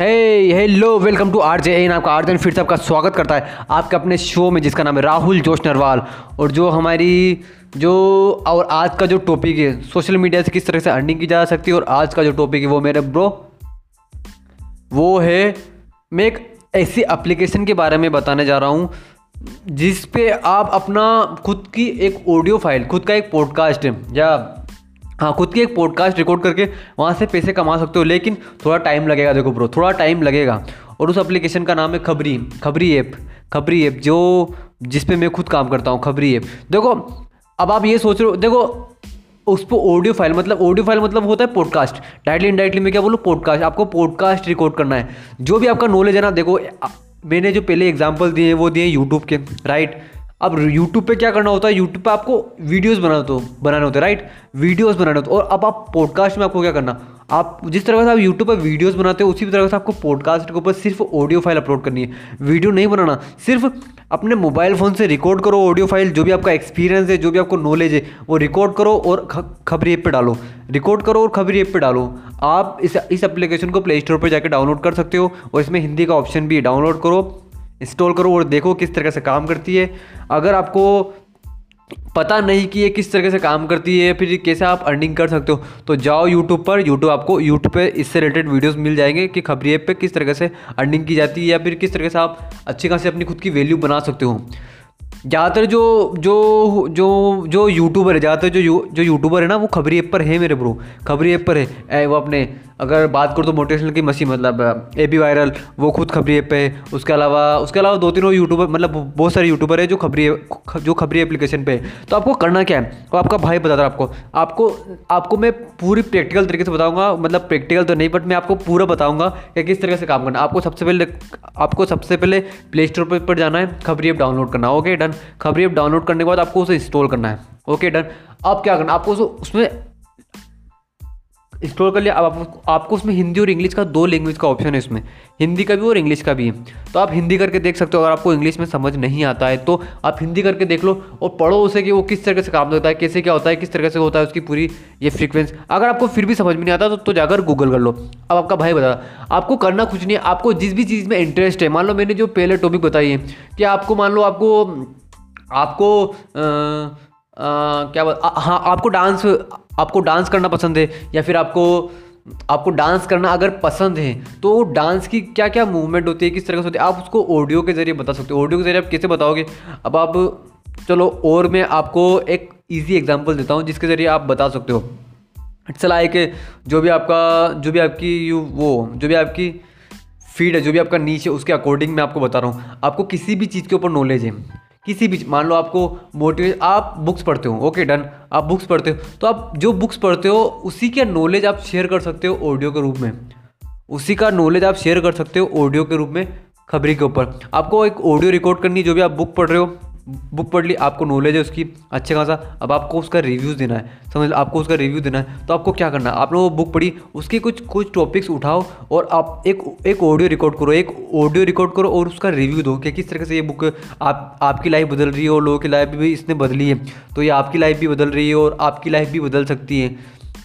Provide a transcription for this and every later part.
Hello welcome to R J N आपका R फिर से आपका स्वागत करता है आपके अपने शो में जिसका नाम है राहुल जोश नरवाल। और जो हमारी, जो, और आज का जो टॉपिक है सोशल मीडिया से किस तरह से अर्निंग की जा सकती है, और आज का जो टॉपिक है वो मेरे ब्रो वो है, मैं एक ऐसी एप्लीकेशन के बारे में बताने जा रहा हूँ जिस पे आप अपना खुद की एक ऑडियो फ़ाइल खुद का एक पॉडकास्ट या हाँ खुद की एक पॉडकास्ट रिकॉर्ड करके वहाँ से पैसे कमा सकते हो, लेकिन थोड़ा टाइम लगेगा, देखो ब्रो थोड़ा टाइम लगेगा। और उस एप्लीकेशन का नाम है खबरी खबरी ऐप खबरी ऐप जो जिस पे मैं खुद काम करता हूँ खबरी ऐप देखो, अब आप ये सोच रहे हो, देखो उस पर ऑडियो फ़ाइल मतलब ऑडियो फ़ाइल मतलब होता है पॉडकास्ट डायरेक्टली इनडायरेक्टली मैं क्या बोलूँ पॉडकास्ट आपको पॉडकास्ट रिकॉर्ड करना है। जो भी आपका नॉलेज है ना, देखो, मैंने जो पहले एग्ज़ाम्पल दिए वो दिए यूट्यूब के राइट अब यूट्यूब पे क्या करना होता है? यूट्यूब पे आपको वीडियोस बनाना तो बनाने होते हैं राइट वीडियोस बनाने होते। और अब आप पॉडकास्ट में आपको क्या करना? आप जिस तरह से आप यूट्यूब पर वीडियोस बनाते हो, उसी तरह से आपको पॉडकास्ट के ऊपर सिर्फ़ ऑडियो फ़ाइल अपलोड करनी है। वीडियो नहीं बनाना, सिर्फ़ अपने मोबाइल फ़ोन से रिकॉर्ड करो ऑडियो फ़ाइल जो भी आपका एक्सपीरियंस है, जो भी आपको नॉलेज है, वो रिकॉर्ड करो और खबरी ऐप पे डालो। रिकॉर्ड करो और खबरी ऐप पे डालो। आप इस इस एप्लीकेशन को प्ले स्टोर पर जाकर डाउनलोड कर सकते हो और इसमें हिंदी का ऑप्शन भी डाउनलोड करो। इंस्टॉल करो और देखो किस तरह से काम करती है। अगर आपको पता नहीं कि ये किस तरह से काम करती है, फिर कैसे आप अर्निंग कर सकते हो तो जाओ यूट्यूब पर। यूट्यूब आपको यूट्यूब पे इससे रिलेटेड वीडियोस मिल जाएँगे कि खबरी ऐप पे किस तरह से अर्निंग की जाती है या फिर किस तरह से आप अच्छी खासी अपनी खुद की वैल्यू बना सकते हो। ज़्यादातर जो जो जो जो यूट्यूबर है, ज़्यादातर जो जो यूट्यूबर है ना, वो खबरी ऐप पर है मेरे ब्रो खबरी ऐप पर है। वो अपने अगर बात करो तो मोटिवेशनल की मशीन मतलब ए बी वायरल वो खुद खबरी ऐप है उसके अलावा उसके अलावा दो तीन यूट्यूबर मतलब बहुत सारे यूट्यूबर है जो खबरी जो खबरी एप्लीकेशन पे है। तो आपको करना क्या है? तो आपका भाई बता रहा आपको आपको आपको मैं पूरी प्रैक्टिकल तरीके से बताऊँगा मतलब प्रैक्टिकल तो नहीं बट मैं आपको पूरा बताऊँगा कि किस तरीके से काम करना आपको सबसे पहले, आपको सबसे पहले प्ले स्टोर पर जाना है, खबरी ऐप डाउनलोड करना okay done Khabri app download करने के बाद आपको उसे इंस्टॉल करना है ओके डन अब क्या करना आपको उसमें इंस्टॉल कर लिया अब आप, आपको उसमें हिंदी और इंग्लिश का दो लैंग्वेज का ऑप्शन है इसमें। हिंदी का भी और इंग्लिश का भी है। तो आप हिंदी करके देख सकते हो अगर आपको इंग्लिश में समझ नहीं आता है तो आप हिंदी करके देख लो और पढ़ो उसे कि वो किस तरह से काम करता है कैसे क्या होता है किस तरह से होता है उसकी पूरी ये फ्रीक्वेंस अगर आपको फिर भी समझ में नहीं आता तो, तो जाकर गूगल कर लो। अब आपका भाई बता आपको करना कुछ नहीं आपको जिस भी चीज़ में इंटरेस्ट है मान लो मैंने जो पहले टॉपिक बताई है कि आपको मान लो आपको आपको क्या हाँ आपको डांस आपको डांस करना पसंद है या फिर आपको आपको डांस करना अगर पसंद है तो डांस की क्या क्या मूवमेंट होती है, किस तरह से होती है, आप उसको ऑडियो के ज़रिए बता सकते हो। ऑडियो के ज़रिए आप कैसे बताओगे? अब आप, चलो, और मैं आपको एक ईजी एग्जांपल देता हूँ, जिसके ज़रिए आप बता सकते हो। इट्स है कि जो भी आपका, जो भी आपकी यू वो, जो भी आपकी फ़ीड है, जो भी आपका नीच है, उसके अकॉर्डिंग मैं आपको बता रहा हूँ। आपको किसी भी चीज़ के ऊपर नॉलेज है। किसी भी, मान लो आपको मोटिवेट आप बुक्स पढ़ते हो ओके डन आप बुक्स पढ़ते हो तो आप जो बुक्स पढ़ते हो, उसी का नॉलेज आप शेयर कर सकते हो ऑडियो के रूप में। उसी का नॉलेज आप शेयर कर सकते हो ऑडियो के रूप में खबरी के ऊपर। आपको एक ऑडियो रिकॉर्ड करनी जो भी आप बुक पढ़ रहे हो बुक पढ़ ली, आपको नॉलेज है उसकी, अच्छे खासा, अब आपको उसका रिव्यूज़ देना है, समझ, आपको उसका रिव्यू देना है तो आपको क्या करना है? आपने वो बुक पढ़ी, उसके कुछ कुछ टॉपिक्स उठाओ और आप एक एक ऑडियो रिकॉर्ड करो, एक ऑडियो रिकॉर्ड करो और उसका रिव्यू दो कि किस तरह से ये बुक आप, आपकी लाइफ बदल रही है और लोगों की लाइफ भी इसने बदली है। तो ये आपकी लाइफ भी बदल रही है और आपकी लाइफ भी बदल सकती है।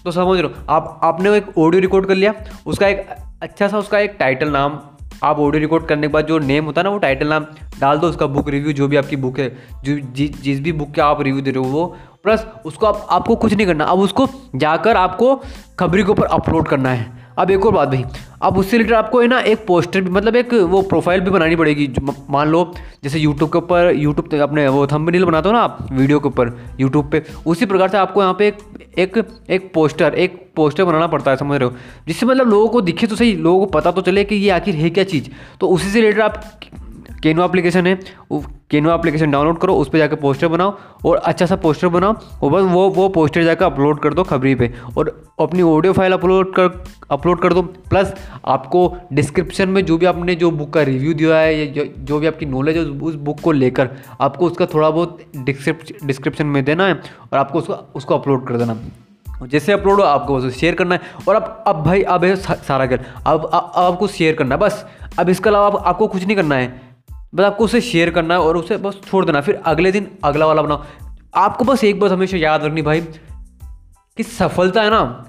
तो समझ लो आप, आपने एक ऑडियो रिकॉर्ड कर लिया, उसका एक अच्छा सा उसका एक टाइटल नाम आप ऑडियो रिकॉर्ड करने के बाद जो नेम होता है ना वो टाइटल नाम डाल दो उसका बुक रिव्यू जो भी आपकी बुक है जो जि, जिस भी बुक का आप रिव्यू दे रहे हो वो प्लस उसको आप, आपको कुछ नहीं करना अब उसको जाकर आपको खबरी के ऊपर अपलोड करना है। अब एक और बात भाई, अब उससे रिलेटेड आपको है ना एक पोस्टर भी मतलब एक वो प्रोफ़ाइल भी बनानी पड़ेगी मान लो, जैसे यूट्यूब के ऊपर यूट्यूब अपने वो थंबनेल बनाते हो ना आप वीडियो के ऊपर यूट्यूब पे, उसी प्रकार से आपको यहाँ पे एक एक एक पोस्टर एक पोस्टर बनाना पड़ता है, समझ रहे हो? जिससे मतलब लोगों को दिखे तो सही, लोगों को पता तो चले कि ये आखिर है क्या चीज़? तो उसी से रिलेटेड आप केनो एप्लीकेशन है केनो एप्लीकेशन डाउनलोड करो उस पर जाकर पोस्टर बनाओ और अच्छा सा पोस्टर बनाओ और बस वो वो पोस्टर जाकर अपलोड कर दो खबरी पे और अपनी ऑडियो फ़ाइल अपलोड कर अपलोड कर दो। प्लस आपको डिस्क्रिप्शन में जो भी आपने जो बुक का रिव्यू दिया है या जो, भी आपकी नॉलेज है उस बुक को लेकर आपको उसका थोड़ा बहुत डिस्क्रिप्शन में देना है और आपको उसको उसको अपलोड कर देना। जैसे अपलोड हो आपको बस शेयर करना है। और अब अब भाई अब सारा कर अब अब आपको शेयर करना है बस। अब इसके अलावा आप, आपको कुछ नहीं करना है। बस आपको उसे शेयर करना है और उसे बस छोड़ देना फिर अगले दिन अगला वाला बनाओ। आपको बस एक बात हमेशा याद रखनी भाई, कि सफलता है ना,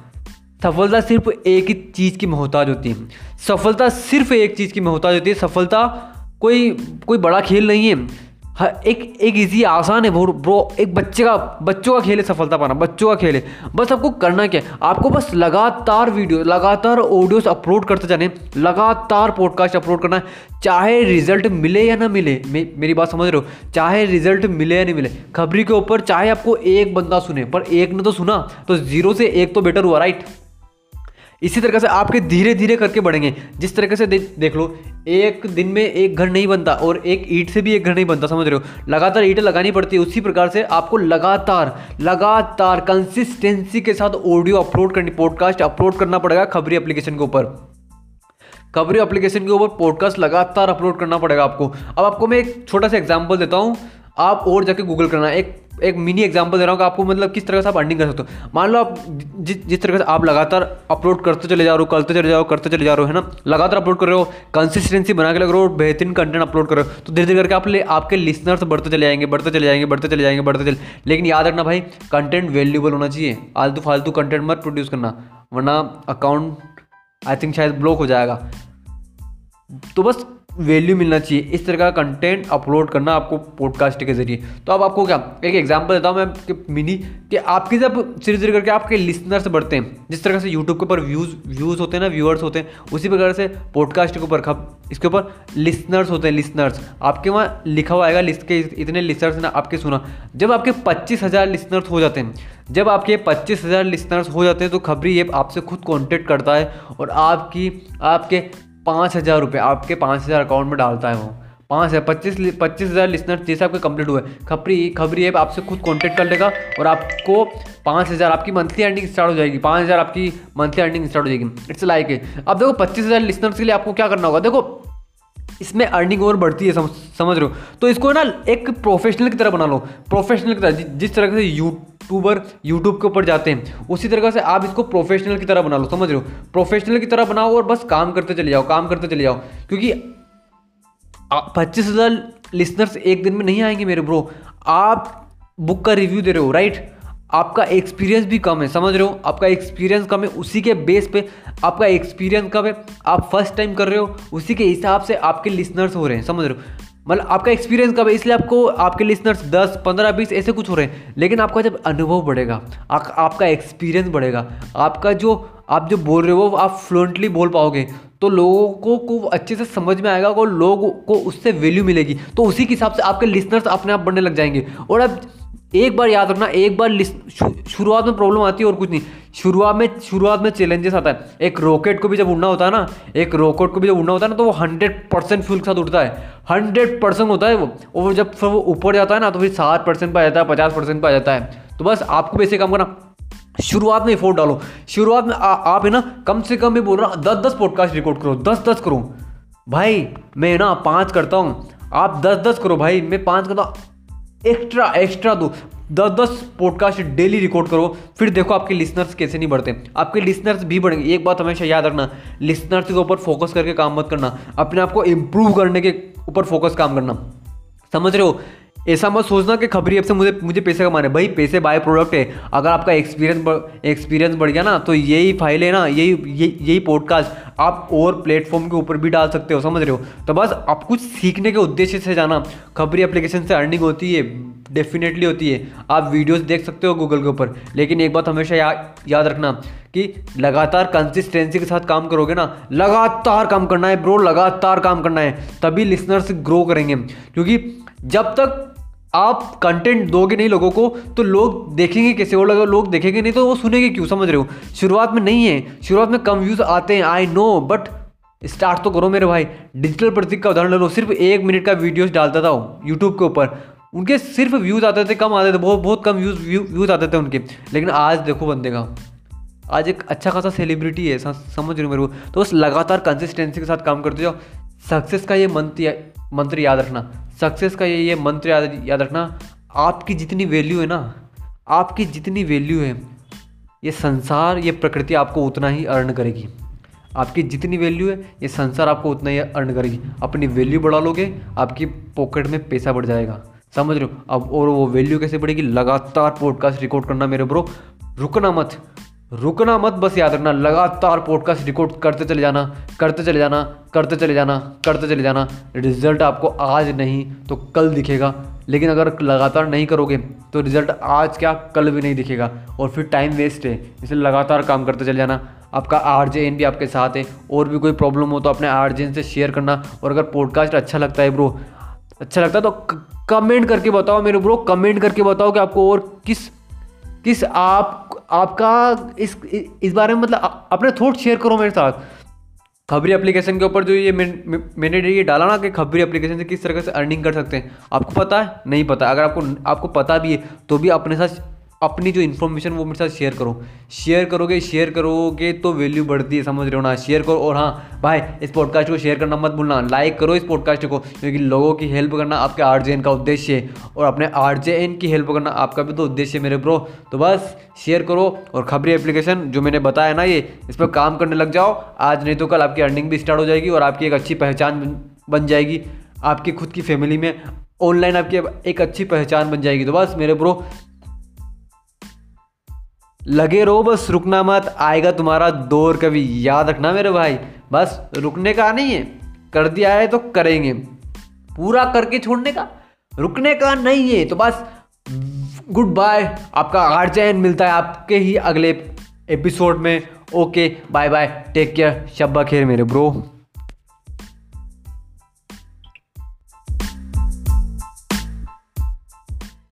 सफलता सिर्फ़ एक ही चीज़ की मोहताज होती है। सफलता सिर्फ़ एक चीज़ की मोहताज होती है। सफलता कोई कोई बड़ा खेल नहीं है। एक एक इजी आसान है ब्रो ब्रो एक बच्चे का बच्चों का खेल है सफलता पाना बच्चों का खेल है। बस आपको करना क्या है? आपको बस लगातार वीडियो लगातार ऑडियोस अपलोड करते जाने लगातार पॉडकास्ट अपलोड करना है। चाहे रिज़ल्ट मिले या ना मिले मे, मेरी बात समझ रहे हो? चाहे रिज़ल्ट मिले या नहीं मिले खबरी के ऊपर चाहे आपको एक बंदा सुने पर एक ने तो सुना तो ज़ीरो से एक तो बेटर हुआ राइट इसी तरीके से आपके धीरे धीरे करके बढ़ेंगे। जिस तरीके से दे, देख लो एक दिन में एक घर नहीं बनता और एक ईट से भी एक घर नहीं बनता समझ रहे हो? लगातार ईटें लगानी पड़ती है। उसी प्रकार से आपको लगातार लगातार कंसिस्टेंसी के साथ ऑडियो अपलोड करनी पॉडकास्ट अपलोड करना पड़ेगा खबरी एप्लीकेशन के ऊपर। खबरी एप्लीकेशन के ऊपर पॉडकास्ट लगातार अपलोड करना पड़ेगा आपको। अब आपको मैं एक छोटा सा एग्ज़ाम्पल देता हूँ। आप और जाके गूगल करना। एक एक मिनी एग्जांपल दे रहा हूँ कि आपको मतलब किस तरह से आप अर्निंग कर सकते हो। मान लो आप जिस जिस तरह से आप लगातार अपलोड करते चले जा रहे हो, करते चले जा जाओ करते चले जा रहे हो, है ना? लगातार अपलोड कर रहे हो कंसिस्टेंसी बना के लग रहे हो, बेहतरीन कंटेंट अपलोड कर रहे हो तो धीरे धीरे करके आप ले, आपके लिसनर्स बढ़ते चले जाएँगे, बढ़ते चले जाएँगे, बढ़ते चले जाएँगे, बढ़ते चले लेकिन याद रखना भाई कंटेंट वैल्यूबल होना चाहिए। आलतू फालतू कंटेंट मत प्रोड्यूस करना, वरना अकाउंट आई थिंक शायद ब्लॉक हो जाएगा। तो बस वैल्यू मिलना चाहिए। इस तरह का कंटेंट अपलोड करना आपको पॉडकास्ट के ज़रिए। तो अब आपको क्या, एक एग्जांपल देता हूँ मैं कि मिनी कि आपकी जब धीरे धीरे करके आपके लिसनर्स बढ़ते हैं, जिस तरह से यूट्यूब के ऊपर व्यूज़ व्यूज़ होते हैं ना व्यूअर्स होते हैं, उसी प्रकार से पॉडकास्ट के ऊपर इसके ऊपर लिसनर्स होते हैं लिसनर्स आपके वहाँ लिखा हुआ आएगा लिस्ट के इतने लिसनर्स ने, आपके सुना। जब आपके पच्चीस हज़ार लिसनर्स हो जाते हैं, जब आपके पच्चीस हज़ार लिसनर्स हो जाते हैं तो खबरी ये आपसे खुद कॉन्टेक्ट करता है और आपकी, आपके पाँच हज़ार रुपये, आपके पाँच हज़ार अकाउंट में डालता है वो। पाँच हज़ार, पच्चीस पच्चीस हज़ार लिसनर जैसे आपके कंप्लीट हुए। खबरी खबरी ऐप आपसे खुद कॉन्टेक्ट कर लेगा और आपको पाँच हज़ार, आपकी मंथली अर्निंग स्टार्ट हो जाएगी। पाँच हज़ार आपकी मंथली अर्निंग स्टार्ट हो जाएगी। इट्स लाइक अब देखो, पच्चीस हज़ार लिसनर्स के लिए आपको क्या करना होगा? देखो, इसमें अर्निंग और बढ़ती है समझ रहे हो? तो इसको ना एक प्रोफेशनल की तरह बना लो। प्रोफेशनल की तरह जिस तरह से यूट्यूबर यूट्यूब के ऊपर जाते हैं। उसी तरह से आप इसको प्रोफेशनल की तरह बना लो, समझ रहे हो? प्रोफेशनल की तरह बनाओ और बस काम करते चले जाओ, काम करते चले जाओ। क्योंकि पच्चीस हज़ार लिसनर्स एक दिन में नहीं आएँगे मेरे ब्रो आप बुक का रिव्यू दे रहे हो राइट आपका एक्सपीरियंस भी कम है, समझ रहे हो? आपका एक्सपीरियंस कम है, उसी के बेस पे आपका एक्सपीरियंस कम है। आप फ़र्स्ट टाइम कर रहे हो, उसी के हिसाब से आपके लिसनर्स हो रहे हैं, समझ रहे हो? मतलब आपका एक्सपीरियंस कब है? इसलिए आपको आपके लिसनर्स दस पंद्रह बीस ऐसे कुछ हो रहे हैं। लेकिन आपका जब अनुभव बढ़ेगा आ, आपका एक्सपीरियंस बढ़ेगा आपका जो आप जो बोल रहे हो आप फ्लुएंटली बोल पाओगे तो लोगों को अच्छे से समझ में आएगा और लोगों को उससे वैल्यू मिलेगी। तो उसी के हिसाब से आपके लिसनर्स अपने आप बढ़ने लग जाएँगे। और अब एक बार याद रखना एक बार शुरुआत में प्रॉब्लम आती है और कुछ नहीं। शुरुआत में शुरुआत में चैलेंजेस आता है। एक रॉकेट को भी जब उड़ना होता है ना एक रॉकेट को भी जब उड़ना होता है ना तो वो हंड्रेड परसेंट फ्यूल के साथ उड़ता है। हंड्रेड परसेंट होता है वो और जब फिर वो ऊपर जाता है ना तो फिर साठ परसेंट पर आ जाता है पचास परसेंट पर आ जाता है। तो बस आपको भी ऐसे काम करना। शुरुआत में एफोर्ट डालो। शुरुआत में आ, आप है ना कम से कम मैं बोल रहा हूँ दस दस पॉडकास्ट रिकॉर्ड करो दस दस करो। भाई मैं ना पाँच करता हूँ। आप दस दस करो भाई मैं पाँच करता हूँ। एक्स्ट्रा एक्स्ट्रा दो। दस दस पॉडकास्ट डेली रिकॉर्ड करो। फिर देखो आपके लिसनर्स कैसे नहीं बढ़ते। आपके लिसनर्स भी बढ़ेंगे। एक बात हमेशा याद रखना लिसनर्स के ऊपर फोकस करके काम मत करना। अपने आप को इम्प्रूव करने के ऊपर फोकस काम करना। समझ रहे हो? ऐसा मत सोचना कि खबरी ऐप से मुझे मुझे पैसे कमाने भाई पैसे बाय प्रोडक्ट है। अगर आपका एक्सपीरियंस एक्सपीरियंस बढ़ गया ना तो यही फ़ाइल है ना यही यही पॉडकास्ट आप और प्लेटफॉर्म के ऊपर भी डाल सकते हो समझ रहे हो? तो बस आप कुछ सीखने के उद्देश्य से जाना। खबरी एप्लीकेशन से अर्निंग होती है डेफिनेटली होती है। आप वीडियोस देख सकते हो गूगल के ऊपर। लेकिन एक बात हमेशा या, याद रखना कि लगातार कंसिस्टेंसी के साथ काम करोगे ना लगातार काम करना है ब्रो लगातार काम करना है। तभी लिसनर्स ग्रो करेंगे। क्योंकि जब तक आप कंटेंट दोगे नहीं लोगों को तो लोग देखेंगे कैसे और लगा लोग देखेंगे नहीं तो वो सुनेंगे क्यों, समझ रहे हो? शुरुआत में नहीं है। शुरुआत में कम व्यूज़ आते हैं आई नो बट स्टार्ट तो करो मेरे भाई। डिजिटल प्रतीक का उदाहरण ले लो, सिर्फ़ एक मिनट का वीडियोस डालता था यूट्यूब के ऊपर। उनके सिर्फ़ व्यूज़ आते थे, कम आते थे, बहुत बहुत कम व्यूज़ व्यूज़ आते थे उनके। लेकिन आज देखो बंदे का, आज एक अच्छा खासा सेलिब्रिटी है समझ रहे हो मेरे को। तो बस लगातार कंसिस्टेंसी के साथ काम करते जाओ। सक्सेस का ये मंत्र मंत्र याद रखना। सक्सेस का ये ये मंत्र याद याद रखना। आपकी जितनी वैल्यू है ना, आपकी जितनी वैल्यू है, ये संसार, ये प्रकृति आपको उतना ही अर्न करेगी। आपकी जितनी वैल्यू है, ये संसार आपको उतना ही अर्न करेगी। अपनी वैल्यू बढ़ा लोगे, आपकी पॉकेट में पैसा बढ़ जाएगा। समझ रहे हो? अब और वो वैल्यू कैसे बढ़ेगी? लगातार पॉडकास्ट रिकॉर्ड करना मेरे ब्रो रुकना मत। रुकना मत, बस याद रखना, लगातार पॉडकास्ट रिकॉर्ड करते चले जाना, करते चले जाना, करते चले जाना, करते चले जाना। रिज़ल्ट आपको आज नहीं तो कल दिखेगा। लेकिन अगर लगातार नहीं करोगे तो रिज़ल्ट आज क्या, कल भी नहीं दिखेगा। और फिर टाइम वेस्ट है, इसलिए लगातार काम करते चले जाना। आपका आर जे एन भी आपके साथ है, और भी कोई प्रॉब्लम हो तो अपने आर जे एन से शेयर करना। और अगर पॉडकास्ट अच्छा लगता है ब्रो अच्छा लगता है तो कमेंट करके बताओ मेरे ब्रो कमेंट करके बताओ कि आपको और किस किस आप, आपका इस इस बारे में मतलब अपने थॉट शेयर करो मेरे साथ। खबरी एप्लीकेशन के ऊपर जो ये मैंने ये डाला ना कि खबरी एप्लीकेशन से किस तरह से अर्निंग कर सकते हैं, आपको पता है? नहीं पता। अगर आपको आपको पता भी है तो भी अपने साथ अपनी जो इन्फॉर्मेशन वो मेरे साथ शेयर करो। शेयर करोगे शेयर करोगे तो वैल्यू बढ़ती है, समझ रहे हो ना? शेयर करो और हाँ भाई, इस पॉडकास्ट को शेयर करना मत भूलना। लाइक करो इस पॉडकास्ट को, क्योंकि लोगों की हेल्प करना आपके आरजेएन का उद्देश्य है और अपने आरजेएन की हेल्प करना आपका भी तो उद्देश्य है मेरे ब्रो तो बस शेयर करो और खबरी एप्लीकेशन जो मैंने बताया ना ये, इस पर काम करने लग जाओ। आज नहीं तो कल आपकी अर्निंग भी स्टार्ट हो जाएगी और आपकी एक अच्छी पहचान बन जाएगी। आपकी खुद की फैमिली में ऑनलाइन आपकी एक अच्छी पहचान बन जाएगी। तो बस, मेरे ब्रो लगे रहो, बस रुकना मत। आएगा तुम्हारा दौर कभी, याद रखना मेरे भाई। बस रुकने का नहीं है, कर दिया है तो करेंगे। पूरा करके छोड़ने का? रुकने का नहीं है तो बस गुड बाय आपका आर्चैन मिलता है आपके ही अगले एपिसोड में। Okay bye bye take care शब्बा खेर मेरे ब्रो